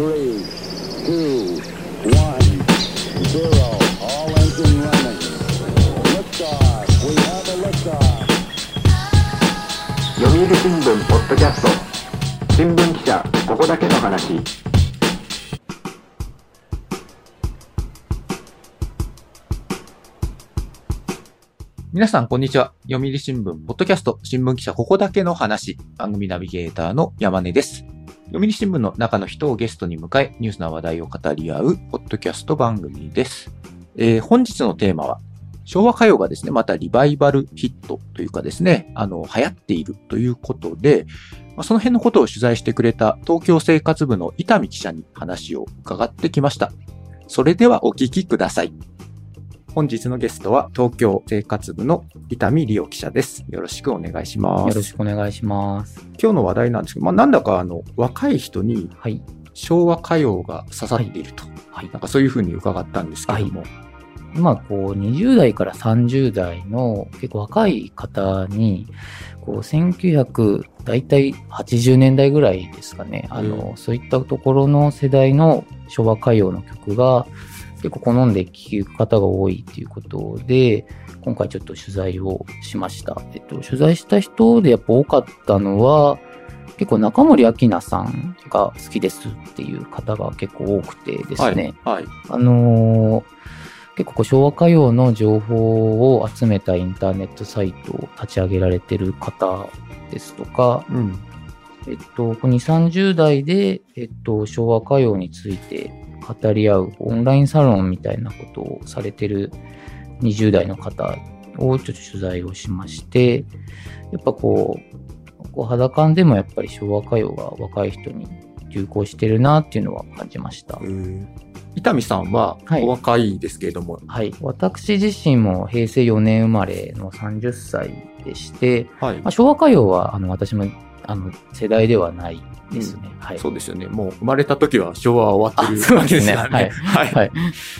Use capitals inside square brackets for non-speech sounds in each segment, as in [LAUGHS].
読売新聞ポッドキャスト新聞記者ここだけの話皆さん、こんにちは。読売新聞、ポッドキャスト、新聞記者、ここだけの話、番組ナビゲーターの山根です。読売新聞の中の人をゲストに迎え、ニュースな話題を語り合う、ポッドキャスト番組です。えー本日のテーマは、昭和歌謡がですね、またリバイバルヒットというかですね、あの、流行っているということで、まあその辺のことを取材してくれた東京生活部の伊丹記者に話を伺ってきました。それではお聞きください。本日のゲストは東京生活部の伊丹理央記者です。よろしくお願いします。よろしくお願いします。今日の話題なんですけど、まあ、なんだかあの若い人にはい。昭和歌謡が刺さっていると、はいなんかそういうふうに伺ったんですけども、今、こう、20代から30代の結構若い方に、こう、1900、だいたい80年代ぐらいですかね。あの、そういったところの世代の昭和歌謡の曲が結構好んで聴く方が多いっていうことで、今回ちょっと取材をしました。えっと、取材した人でやっぱ多かったのは、結構中森明菜さんが好きですっていう方が結構多くてですね。はい。あのー結構昭和歌謡の情報を集めたインターネットサイトを立ち上げられてる方ですとか、うん。えっと、こう2、30代で、えっと、昭和歌謡について語り合うオンラインサロンみたいなことをされてる20代の方をちょっと取材をしまして、やっぱこう、こう肌感でもやっぱり昭和歌謡が若い人に流行してるなっていうのは感じました。伊丹さんははいお若いですけれども、はい。私自身も平成4年生まれの30歳でして、はいまあ、昭和歌謡はあの私もあの世代ではないですね。はい。そうですよね。もう生まれた時は昭和は終わってるわけですからね。はい。はい。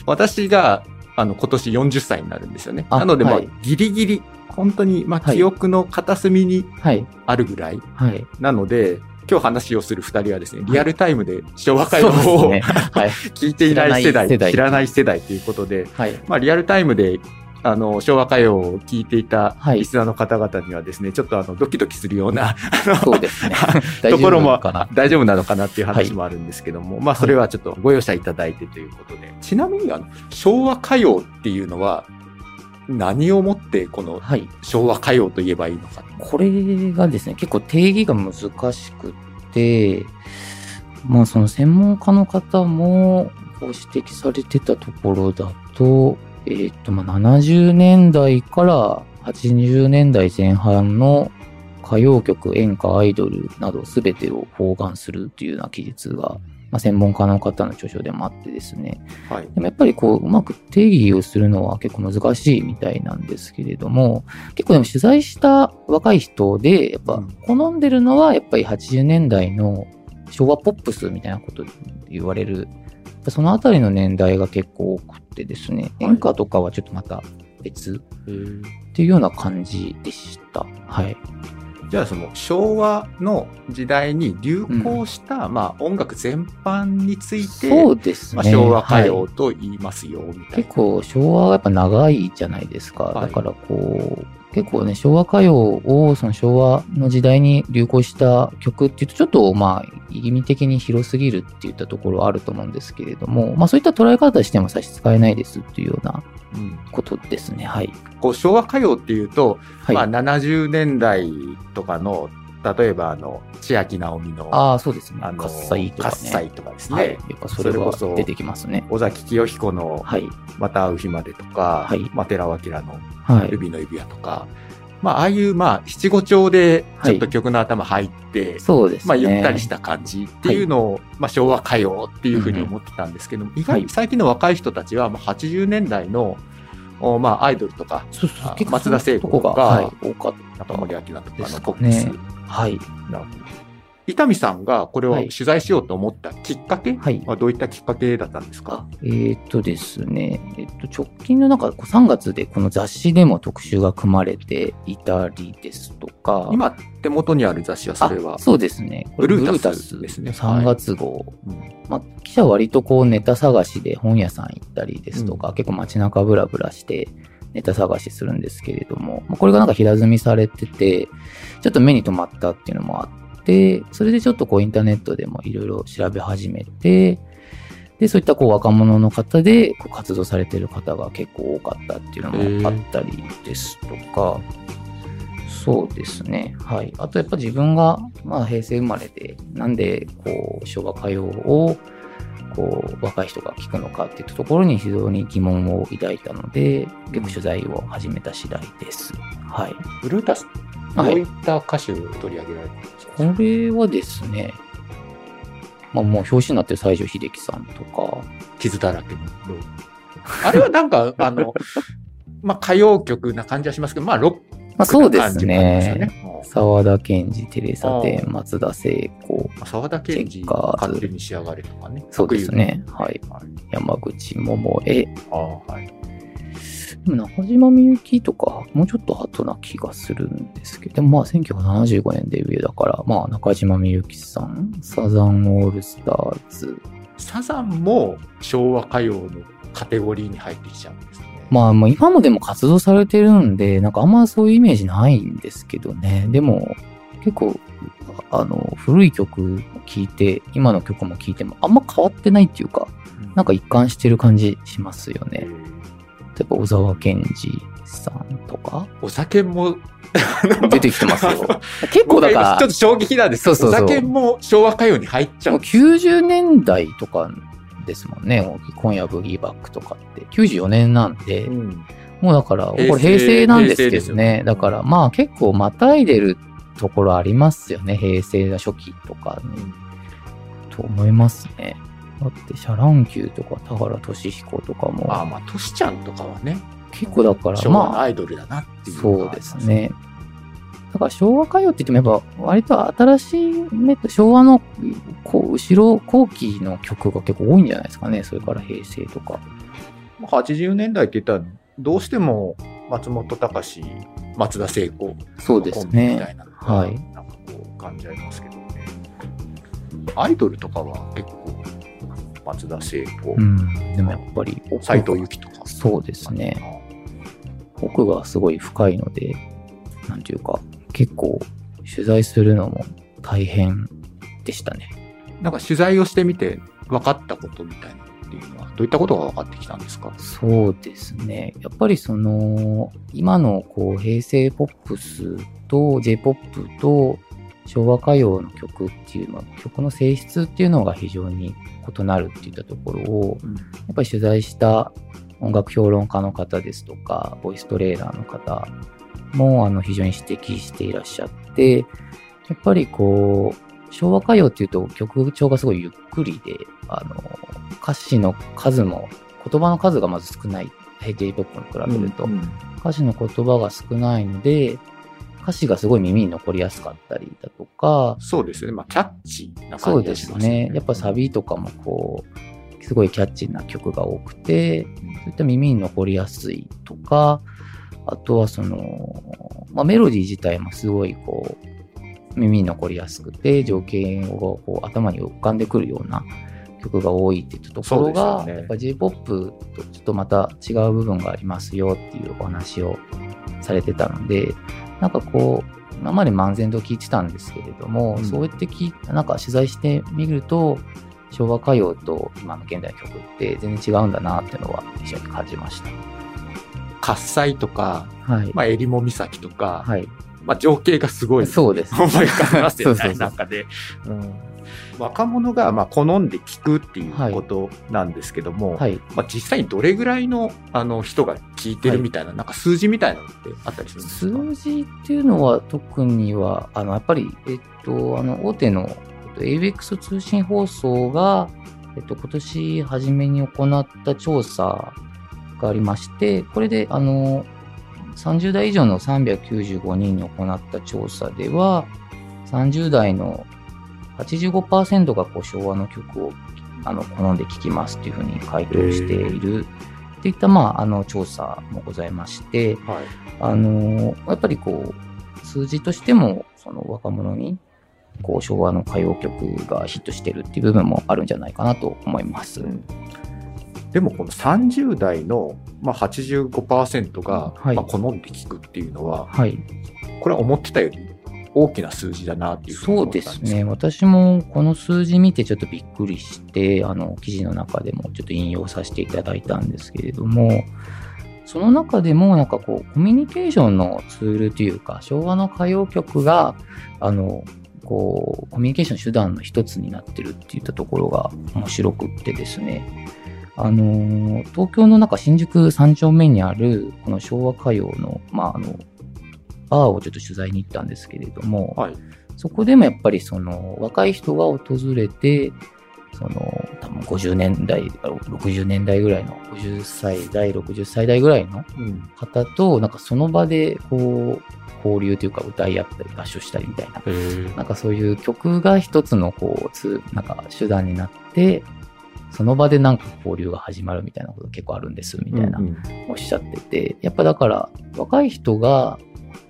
私があの今年40歳になるんですよね。あなので、まあはいギリギリ、本当に、まあ、はい記憶の片隅にはい。あるぐらいはい。なので、今日話をする二人はですね、リアルタイムで昭和歌謡を。はい。[LAUGHS] 聞いていない世代、知らない世代知らない世代ということで、はい。まあ、リアルタイムで、あの、昭和歌謡を聞いていたはいリスナーの方々にはですね、ちょっとあの、ドキドキするような、そうですね。大 [LAUGHS] ところも。大丈夫なのかな？っていう話もあるんですけども、まあ、それはちょっとご容赦いただいてということで。ちなみに、あの、昭和歌謡っていうのは、何をもってこのはい。昭和歌謡と言えばいいのか？これがですね、結構定義が難しくて、まあその専門家の方もこう指摘されてたところだと、えーっと、まあ70年代から80年代前半の歌謡曲、演歌、アイドルなど全てを包含するというような記述が、まあ、専門家の方の著書でもあってですね、はい。でもやっぱりこう、うまく定義をするのは結構難しいみたいなんですけれども、結構でも取材した若い人で、やっぱうん。好んでるのはやっぱり80年代の昭和ポップスみたいなことで言われる、そのあたりの年代が結構多くてですね、はい演歌とかはちょっとまた別っていうような感じでした。はい。じゃあその昭和の時代に流行した、まあ音楽全般について、そうですね。まあ、昭和歌はい謡と言いますよ、みたいな。結構昭和はやっぱ長いじゃないですか。はいだからこう、結構ね、昭和歌謡をその昭和の時代に流行した曲っていうと、ちょっとまあ、意味的に広すぎるっていったところはあると思うんですけれども、まあそういった捉え方しても差し支えないですっていうようなうんことですね。はい。こう昭和歌謡っていうと、はい。まあ70年代とかの、例えばあの、千秋直美の、ああ、そうですね。あの、喝采とかね。喝采とかですはい。ねや。っぱそれは出てきますね。尾崎清彦の、はい。また会う日までとか、はいまあ、寺尾明のはい。指の指輪とか、まあ、ああいう、まあ、七五調で、ちょっと曲の頭入って、そうですね。まあ、ゆったりした感じっていうのを、まあ、昭和歌謡っていうふうに思ってたんですけども、意外に最近の若い人たちは、まあ、80年代の、おまあ、アイドルとか、そうそう松田聖子とかはい、多かった。中森明菜とかのポップス。ねはい。伊丹さんがこれをはい取材しようと思ったきっかけはい。はどういったきっかけだったんですか？あえーっとですね、えっと、直近の中、こう3月でこの雑誌でも特集が組まれていたりですとか、今手元にある雑誌はそれは？あ。そうですね。ブルータスですね3月号。うんまあ、記者は割とこうネタ探しで本屋さん行ったりですとか、結構街中ブラブラしてネタ探しするんですけれども、これがなんか平積みされてて、ちょっと目に留まったっていうのもあって、それでちょっとこうインターネットでもいろいろ調べ始めて、で、そういったこう若者の方でこう活動されてる方が結構多かったっていうのもあったりですとか、そうですね。はい。あとやっぱ自分が、まあ平成生まれで、なんでこう昭和歌謡をこう若い人が聞くのかっていったところに非常に疑問を抱いたので、結構取材を始めた次第です。はい。ブルータス、どうはいいった歌手を取り上げられてるんですか、これはですね、まあもう表紙になってる西城秀樹さんとか、傷だらけのあれはなんか、あの、まあ、歌謡曲な感じはしますけど、まあ、ロックまあそうですな感じもありますよね。ね。うん沢田研二、テレサテあン、松田聖子、まあ沢田研二チェッカーズ勝手に仕上がれとかね。そうですね。はい。はい。山口百恵、ああ、はい。でも中島みゆきとか、もうちょっと後な気がするんですけど、でもまあ1975年デビューだから、まあ中島みゆきさん、サザンオールスターズ、サザンも昭和歌謡のカテゴリーに入ってきちゃうんですね。まあもう今もでも活動されてるんで、なんかあんまそういうイメージないんですけどね。でも結構、あの、古い曲聴いて、今の曲も聴いてもあんま変わってないっていうか、なんか一貫してる感じしますよね。えー例えば小沢健二さんとか、お酒も、[LAUGHS] 出てきてますよ。[LAUGHS] 結構だからちょっ、と衝撃なんですけど、そうそうそうお酒も昭和歌謡に入っちゃう90年代とかですもんね。今夜ブギーバックとかって。94年なんで、うんもうだから、これ平成なんですけどね。だからまあ結構またいでるところありますよね。平成の初期とかに。と思いますね。だって、シャ乱Q とか田原俊彦とかも、ああ、まあ、トシちゃんとかはね、結構だから昭和のまあ、アイドルだなっていうのそうです。ね。だから昭和歌謡って言ってもやっぱ割と新しいメ昭和のこう後ろ後期の曲が結構多いんじゃないですかね。それから平成とか。80年代って言ったら、どうしても松本隆、松田聖子そうですね。はいなんかこう感じありますけどね。アイドルとかは結構、松田聖子う、ん。でもやっぱり斎藤由貴とか。そうですね。奥がすごい深いので、なんていうか、結構取材するのも大変でしたね。なんか取材をしてみて分かったことみたいなっていうのは、どういったことが分かってきたんですか？そうですね。やっぱりその、今のこう平成ポップスと J-POP と昭和歌謡の曲っていうのは、曲の性質っていうのが非常に異なるっていったところを、やっぱり取材した音楽評論家の方ですとか、ボイストレーラーの方もあの非常に指摘していらっしゃって、やっぱりこう、昭和歌謡っていうと曲調がすごいゆっくりで、あの、歌詞の数も、言葉の数がまず少ない。J-POP に比べると、うん歌詞の言葉が少ないので、歌詞がすごい耳に残りやすかったりだとか、そうですね。まあ、キャッチーなそうで感じがしますすね。やっぱサビとかもこう、すごいキャッチーな曲が多くて、そういった耳に残りやすいとか、あとはその、まあ、メロディー自体もすごいこう、耳に残りやすくて、情景がこう頭に浮かんでくるような曲が多いっていったところが、ねやっぱ J-POP とちょっとまた違う部分がありますよっていうお話をされてたので、なんかこう、今まで漫然と聞いてたんですけれども、うんそうやって聞いなんか取材してみると、昭和歌謡と今の現代の曲って全然違うんだなっていうのは非常に感じました。喝采とか、はい。まあ、襟裳岬とか、はい。まあ、情景がすごいそうです。思い浮かびますよね、そうそうそうなんかで、うん。若者がまあ好んで聞くっていうことなんですけども、はい。まあ、実際にどれぐらいのあの人が聞いてるみたいな、なんか数字みたいなのってあったりするんですか？数字っていうのは特には、あの、やっぱり、えっと、あの、大手の、えっと、ABEX 通信放送が、えっと、今年初めに行った調査がありまして、これで、あの、30代以上の395人に行った調査では、30代の85%がこう昭和の曲をあの好んで聴きますっていうふうに回答しているっていった、まあ、あの調査もございまして、はい。あのやっぱりこう数字としてもその若者にこう昭和の歌謡曲がヒットしてるっていう部分もあるんじゃないかなと思います。でもこの30代の、まあ、85%が、はい。まあ、好んで聞くっていうのは、はい、これは思ってたより大きな数字だなっていうそうですね。私もこの数字見てちょっとびっくりして、あの、記事の中でもちょっと引用させていただいたんですけれども、その中でもなんかこう、コミュニケーションのツールというか、昭和の歌謡曲が、あの、こう、コミュニケーション手段の一つになってるっていったところが面白くってですね、あの、東京の中新宿三丁目にある、この昭和歌謡の、まあ、あの、バーをちょっと取材に行ったんですけれども、はい。そこでもやっぱりその若い人が訪れて、その多分50年代、60年代ぐらいの、50歳代、60歳代ぐらいのうん。方と、なんかその場でこう、交流というか歌い合ったり合唱したりみたいな、なんかそういう曲が一つのこう、つなんか手段になって、その場でなんか交流が始まるみたいなこと結構あるんです、みたいな。うんうん。おっしゃってて、やっぱだから若い人が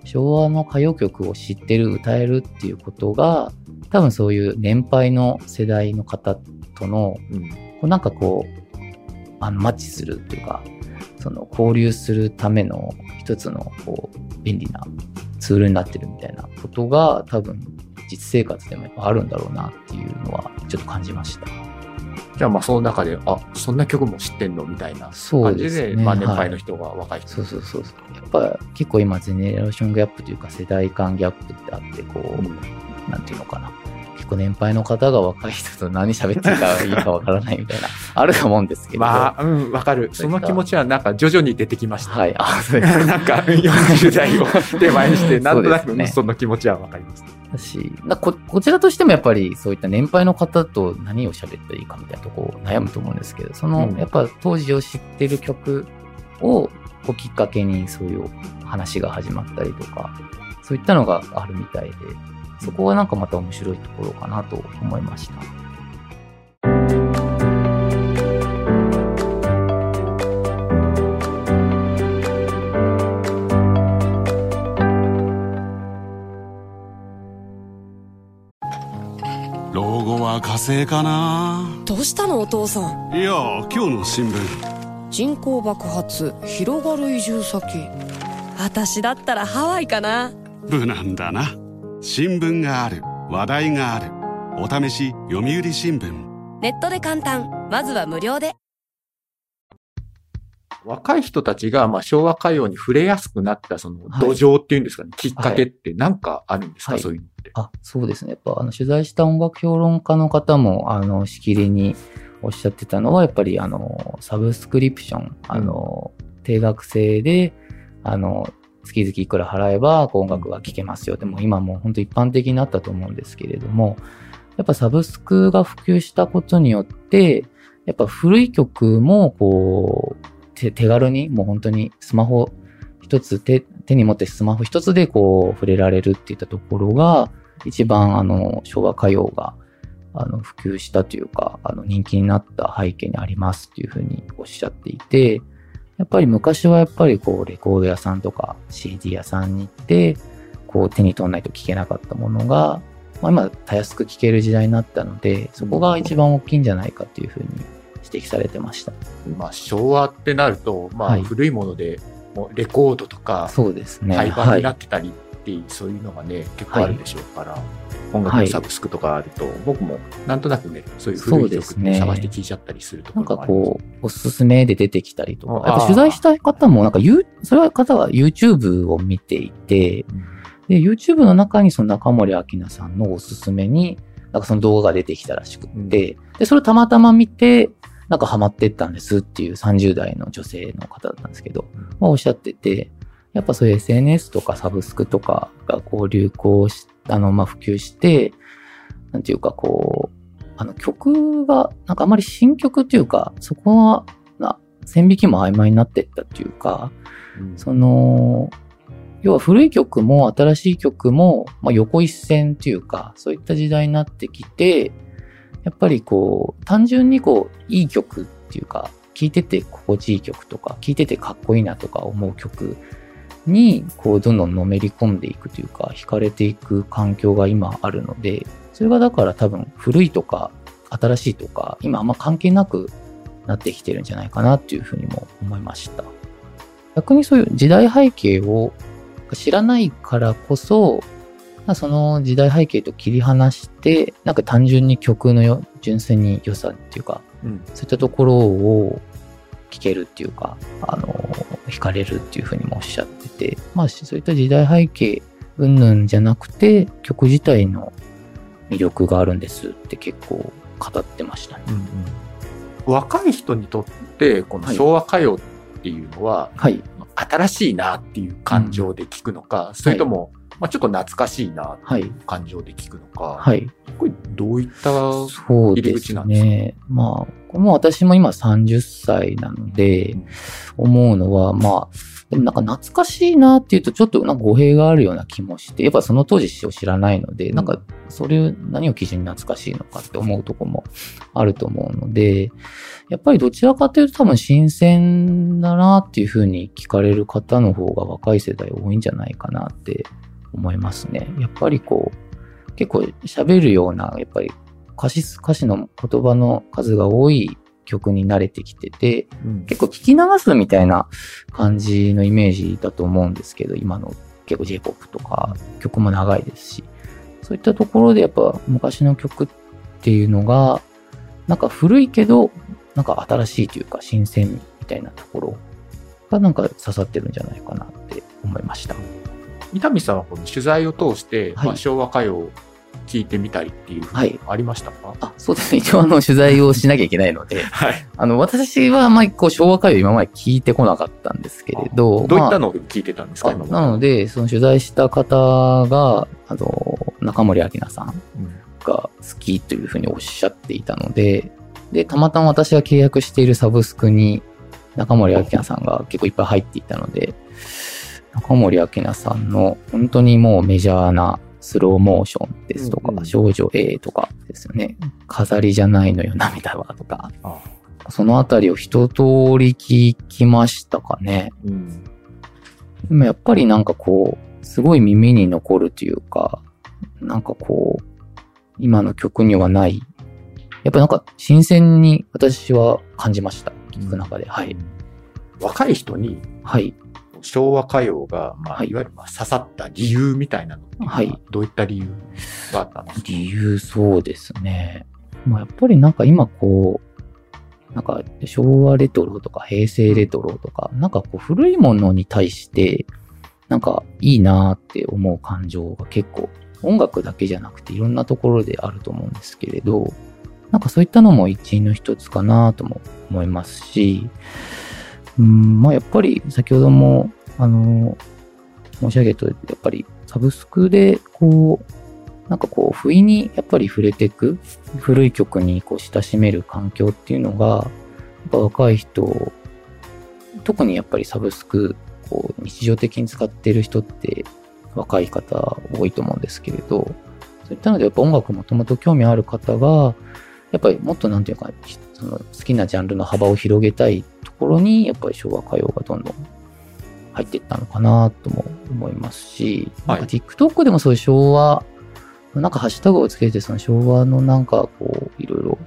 昭和の歌謡曲を知ってる、歌えるっていうことが、多分そういう年配の世代の方との、うん。こうなんかこう、あのマッチするっていうか、その交流するための一つのこう便利なツールになってるみたいなことが多分実生活でもやっぱあるんだろうなっていうのはちょっと感じました。じゃあまあその中で、あ、そんな曲も知ってんのみたいなそう感じで、ね。まあ年配はいの人が若い人。そうそうそうそう。やっぱ結構今、ゼネレーションギャップというか、世代間ギャップってあって、こう、うんなんていうのかな。結構年配の方が若い人と何喋っていいかいいかわからないみたいな、あると思うんですけど。まあ、うん、わかる。その気持ちはなんか徐々に出てきました。はい。あ、そうです。なんか40代を手前にして、[LAUGHS] なんとなくねその気持ちはわかります。だし、なここちらとしてもやっぱりそういった年配の方と何を喋ったらいいかみたいなとこ悩むと思うんですけど、その、うんやっぱ当時を知ってる曲をこうきっかけにそういう話が始まったりとか、そういったのがあるみたいで、そこがなんかまた面白いところかなと思いました。老後は火星かな？どうしたのお父さん？いや今日の新聞。人口爆発広がる移住先。私だったらハワイかな。無難だな新聞がある話題がある。お試し読売新聞。ネットで簡単。まずは無料で。若い人たちがまあ昭和歌謡に触れやすくなったそのはい。土壌っていうんですかね、きっかけってなんかあるんですか、はい。そういうのって。あ、そうですね。やっぱ、あの、取材した音楽評論家の方も、あの、しきりにおっしゃってたのは、やっぱり、あの、サブスクリプション、あの、定額制で、あの、月々いくら払えば、音楽が聴けますよ。でも今もう本当一般的になったと思うんですけれども、やっぱサブスクが普及したことによって、やっぱ古い曲も、こう、手手軽に、もう本当にスマホ一つ手、手に持ってスマホ一つでこう触れられるっていったところが、一番あの、昭和歌謡が、あの、普及したというか、あの、人気になった背景にありますっていうふうにおっしゃっていて、やっぱり昔はやっぱりこう、レコード屋さんとか CD 屋さんに行って、こう、手に取らないと聞けなかったものが、まあ今、たやすく聞ける時代になったので、そこが一番大きいんじゃないかっていうふうに指摘されてました。まあ昭和ってなると、まあはい古いもので、もうレコードとか、そうですね。廃盤になはい。ってたりっていう、そういうのがね、結構あるでしょうから、音楽のサブスクとかあると、僕もなんとなくね、そういう古い曲って探して聴いちゃったりするとこなんか。こう、おすすめで出てきたりとか、やっぱ取材した方も、なんか、ゆそれは方は YouTube を見ていて、で、YouTube の中にその中森明菜さんのおすすめに、なんかその動画が出てきたらしくって、で、それをたまたま見て、なんかハマってったんですっていう30代の女性の方だったんですけど、まあおっしゃってて、やっぱそういう SNS とかサブスクとかがこう流行し、あの、まあ普及して、なんていうかこう、あの曲が、なんかあまり新曲っていうか、そこは、な線引きも曖昧になってったっていうか、うん。その、要は古い曲も新しい曲も、まあ、横一線というか、そういった時代になってきて、やっぱりこう、単純にこう、いい曲っていうか、聴いてて心地いい曲とか、聴いててかっこいいなとか思う曲に、こう、どんどんのめり込んでいくというか、惹かれていく環境が今あるので、それがだから多分古いとか、新しいとか、今あんま関係なくなってきてるんじゃないかなっていうふうにも思いました。逆にそういう時代背景を知らないからこそ、まあその時代背景と切り離して、なんか単純に曲のよ純粋に良さっていうか、うん。そういったところを聞けるっていうか、あの、惹かれるっていうふうにもおっしゃってて、まあそういった時代背景云々じゃなくて、曲自体の魅力があるんですって結構語ってましたね。うんうん若い人にとって、このはい昭和歌謡っていうのは、はい。新しいなっていう感情で聞くのか、それとも、まあ、ちょっと懐かしいなってはいいう感情で聞くのか、はい。これどういった、入り口なんですか？ね。まあ、も私も今30歳なのでうん、思うのは、まあ、でもなんか懐かしいなっていうとちょっとなんか語弊があるような気もして、やっぱその当時を知らないので、なんかそれを何を基準に懐かしいのかって思うとこもあると思うので、やっぱりどちらかというと多分新鮮だなっていうふうに聞かれる方の方が若い世代多いんじゃないかなって思いますね。やっぱりこう、結構喋るような、やっぱり歌詞、歌詞の言葉の数が多い曲に慣れてきてて、うん結構聞き流すみたいな感じのイメージだと思うんですけど、今の結構 J-POP とか曲も長いですし、そういったところでやっぱ昔の曲っていうのが、なんか古いけど、なんか新しいというか新鮮みたいなところがなんか刺さってるんじゃないかなって思いました。伊丹さんはこの取材を通して、はい。まあ、昭和歌謡を聞いてみたりっていうふうはい。にありましたか、あ、そうですね。一応あの取材をしなきゃいけないので、[LAUGHS] はい。あの、私はあんまりこう昭和歌謡今まで聞いてこなかったんですけれど、どういったまあのを聞いてたんですか、まで？なので、その取材した方が、あの、中森明菜さん。が好きというふうにおっしゃっていたので、で、たまたま私が契約しているサブスクに中森明菜さんが結構いっぱい入っていたので、中森明菜さんの本当にもうメジャーなスローモーションですとか、うんうん少女 A とかですよね。飾りじゃないのよ、涙はとか、あそのあたりを一通り聞きましたかね。うんでもやっぱりなんかこう、すごい耳に残るというか、なんかこう、今の曲にはない、やっぱなんか新鮮に私は感じました。聞く中で。はい。若い人にはい。昭和歌謡が、まあ、はい。いわゆるまあ刺さった理由みたいなのははい。どういった理由があったんですか、理由そうですね。まあやっぱりなんか今こう、なんか昭和レトロとか平成レトロとか、なんかこう古いものに対して、なんかいいなーって思う感情が結構音楽だけじゃなくていろんなところであると思うんですけれど、なんかそういったのも一因の一つかなとも思いますし、うん、まあやっぱり先ほども、あの、申し上げたとやっぱりサブスクでこう、なんかこう、不意にやっぱり触れていく、古い曲にこう親しめる環境っていうのが、やっぱ若い人、特にやっぱりサブスク、こう、日常的に使ってる人って若い方多いと思うんですけれど、そういったのでやっぱ音楽もともと興味ある方が、やっぱりもっとなんていうか、その好きなジャンルの幅を広げたいころに、やっぱり昭和歌謡がどんどん入っていったのかなとも思いますし、はい。TikTok でもそういう昭和、なんかハッシュタグをつけてその昭和のなんかこう、いろいろ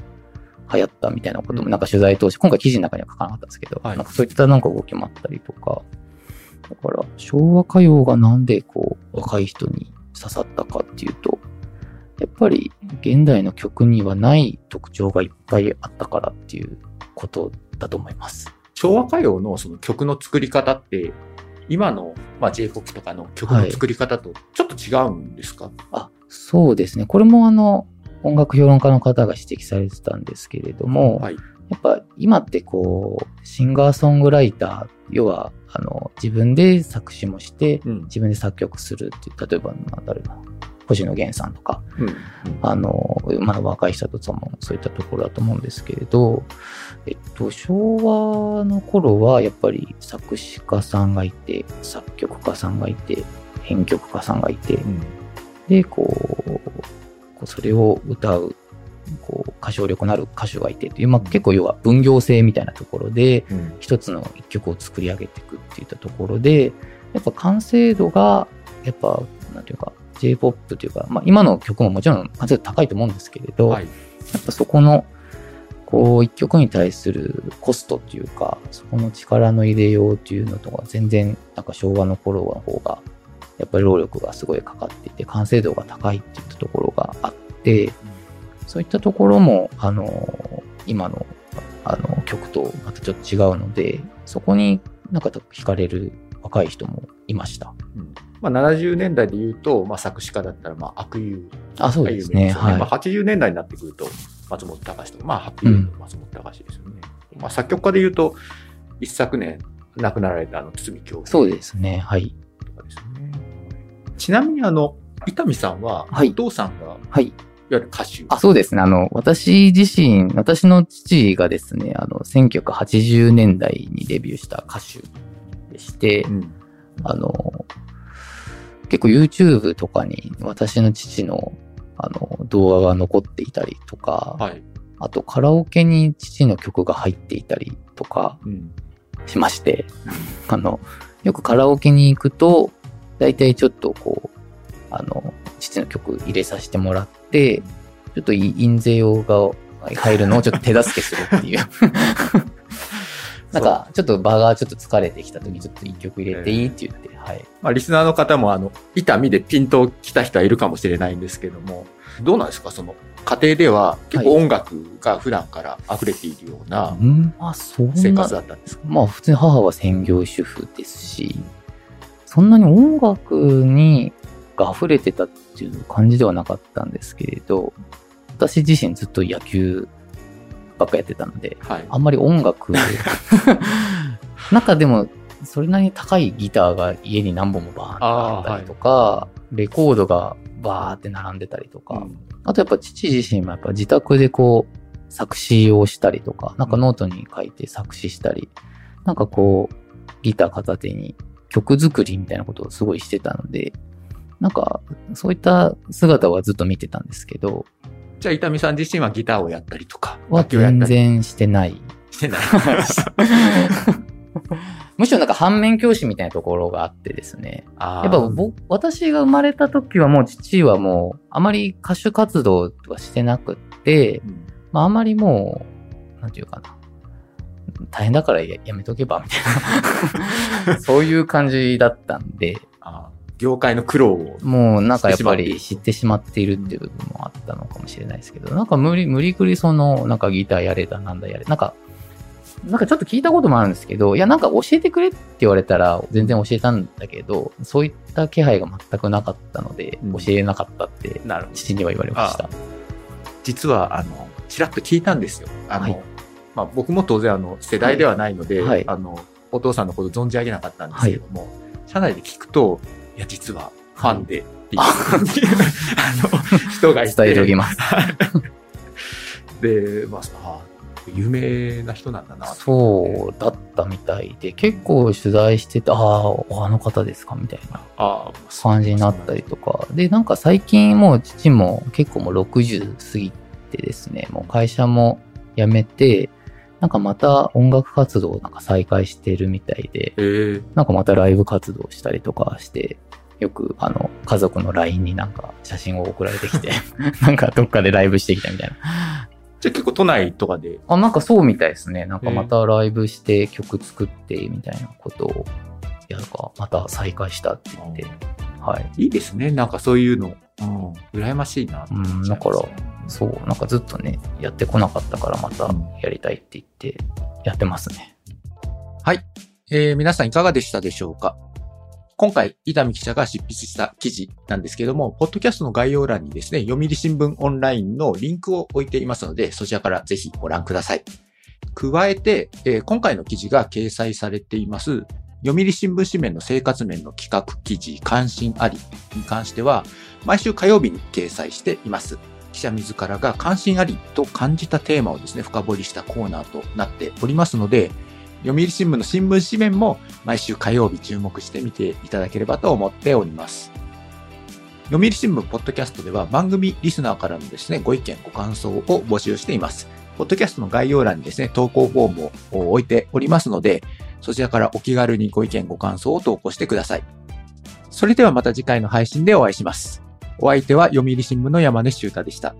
流行ったみたいなことうん。もなんか取材通して、今回記事の中には書かなかったんですけど、はい。なんかそういったなんか動きもあったりとか、だから昭和歌謡がなんでこう、若い人に刺さったかっていうと、やっぱり現代の曲にはない特徴がいっぱいあったからっていうことだと思います。昭和歌謡のその曲の作り方って、今の、まあ、J-POP とかの曲の作り方とちょっと違うんですか、あ、そうですね。これもあの、音楽評論家の方が指摘されてたんですけれども、はい。やっぱ今ってこう、シンガーソングライター、要は、あの、自分で作詞もして、うん。自分で作曲するって例えば、なんだ？ろうな、星野源さんとか、うん。あの、まだ若い人とかもそういったところだと思うんですけれど、えっと、昭和の頃はやっぱり作詞家さんがいて、作曲家さんがいて、編曲家さんがいて、うん。で、こう、こうそれを歌う、こう、歌唱力のある歌手がいてという、まあ、結構要は分業制みたいなところで、うん。一つの一曲を作り上げていくっていったところで、やっぱ完成度が、やっぱ、なんていうか、J-POP というか、まあ今の曲ももちろん完成度高いと思うんですけれど、はい。やっぱそこの、こう、一曲に対するコストっていうか、そこの力の入れようっていうのとか、全然、なんか昭和の頃の方が、やっぱり労力がすごいかかっていて、完成度が高いっていったところがあって、そういったところも、あの、今の、あの、曲とまたちょっと違うので、そこになんか惹かれる若い人もいました。うんまあ、70年代で言うと、まあ、作詞家だったら、まあ、悪友あ、そうがですね。ね。はい。まあ、80年代になってくると、松本隆とか、まあ、悪友の松本隆ですよね。まあ、作曲家で言うと、一昨年亡くなられたあの、堤京平そうですね。はい。とかですよね。ちなみにあの、伊丹さんは、はいお父さんが、いわはい。ゆる歌手。あ、そうですね。あの、私自身、私の父がですね、あの、1980年代にデビューした歌手でしてう、ん。あの、結構 YouTube とかに私の父の、あの、動画が残っていたりとか、はい。あとカラオケに父の曲が入っていたりとかうん。しまして、[LAUGHS] あの、よくカラオケに行くと、だいたいちょっとこう、あの、父の曲入れさせてもらって、ちょっとい印税用が入るのをちょっと手助けするっていう。[LAUGHS] なんか、ちょっと場がちょっと疲れてきた時にちょっと一曲入れていいって言って、はい。まあ、リスナーの方も、あの、痛みでピンと来た人はいるかもしれないんですけども、どうなんですか？その、家庭では結構音楽が普段から溢れているような。生活だったんですか、まあ普通に母は専業主婦ですし、そんなに音楽にが溢れてたっていう感じではなかったんですけれど、私自身ずっと野球ばっかやってたので、はい。あんまり音楽、[LAUGHS] 中でもそれなりに高いギターが家に何本もバーンとあったりとか、レコードがバーって並んでたりとか、うん。あとやっぱ父自身もやっぱ自宅でこう作詞をしたりとか、なんかノートに書いて作詞したり、なんかこうギター片手に曲作りみたいなことをすごいしてたので、なんかそういった姿はずっと見てたんですけど、じゃあ、伊丹さん自身はギターをやったりとか、は全然してない。してない。[LAUGHS] むしろなんか反面教師みたいなところがあってですね。ややっぱ僕、私が生まれた時はもう父はもうあまり歌手活動はしてなくって、まああまりもう、なんていうかな。大変だからややめとけば、みたいな。[LAUGHS] そういう感じだったんで、業界の苦労を。もうなんかやっぱり知知ってしまっているっていう部分もあったのかもしれないですけど、なんか無理、無理くりその、なんかギターやれだなんだやれ。なんか、なんかちょっと聞いたこともあるんですけど、いやなんか教えてくれって言われたら全然教えたんだけど、そういった気配が全くなかったので、うん教えなかったって。父には言われました。実は、あの、ちらっと聞いたんですよ。あの、はいまあ、僕も当然、あの、世代ではないので、はいはいあの、お父さんのこと存じ上げなかったんですけども、社内で聞くと、いや、実は、ファンで、っていう、あの、人がいて。伝えておきます。で、まあ、あ有名な人なんだなとそうだったみたいで、結構取材してて、ああ、あの方ですかみたいなああ、感じになったりとか。で、なんか最近もう父も結構もう60過ぎてですね、もう会社も辞めて、なんかまた音楽活動をなんか再開してるみたいで、ええなんかまたライブ活動したりとかして、よくあの家族の LINE になんか写真を送られてきて、[LAUGHS] なんかどっかでライブしてきたみたいな。じゃあ結構都内とかで、あ、なんかそうみたいですね。なんかまたライブして曲作ってみたいなことを、いや、なんかまた再開したって言って、はい。いいですね。なんかそういうの。うん。羨ましいなと思っちゃいますねうんそう、なんかずっとね、やってこなかったからまたやりたいって言って、やってますね。はい。えー皆さんいかがでしたでしょうか？今回、伊丹記者が執筆した記事なんですけども、ポッドキャストの概要欄にですね、読売新聞オンラインのリンクを置いていますので、そちらからぜひご覧ください。加えて、えー今回の記事が掲載されています、読売新聞紙面の生活面の企画記事、関心ありに関しては、毎週火曜日に掲載しています。記者自らが関心ありと感じたテーマをですね、深掘りしたコーナーとなっておりますので、読売新聞の新聞紙面も毎週火曜日注目してみていただければと思っております。読売新聞ポッドキャストでは番組リスナーからのですね、ご意見、ご感想を募集しています。ポッドキャストの概要欄にですね、投稿フォームを置いておりますので、そちらからお気軽にご意見、ご感想を投稿してください。それではまた次回の配信でお会いします。お相手は読売新聞の山根修太でした。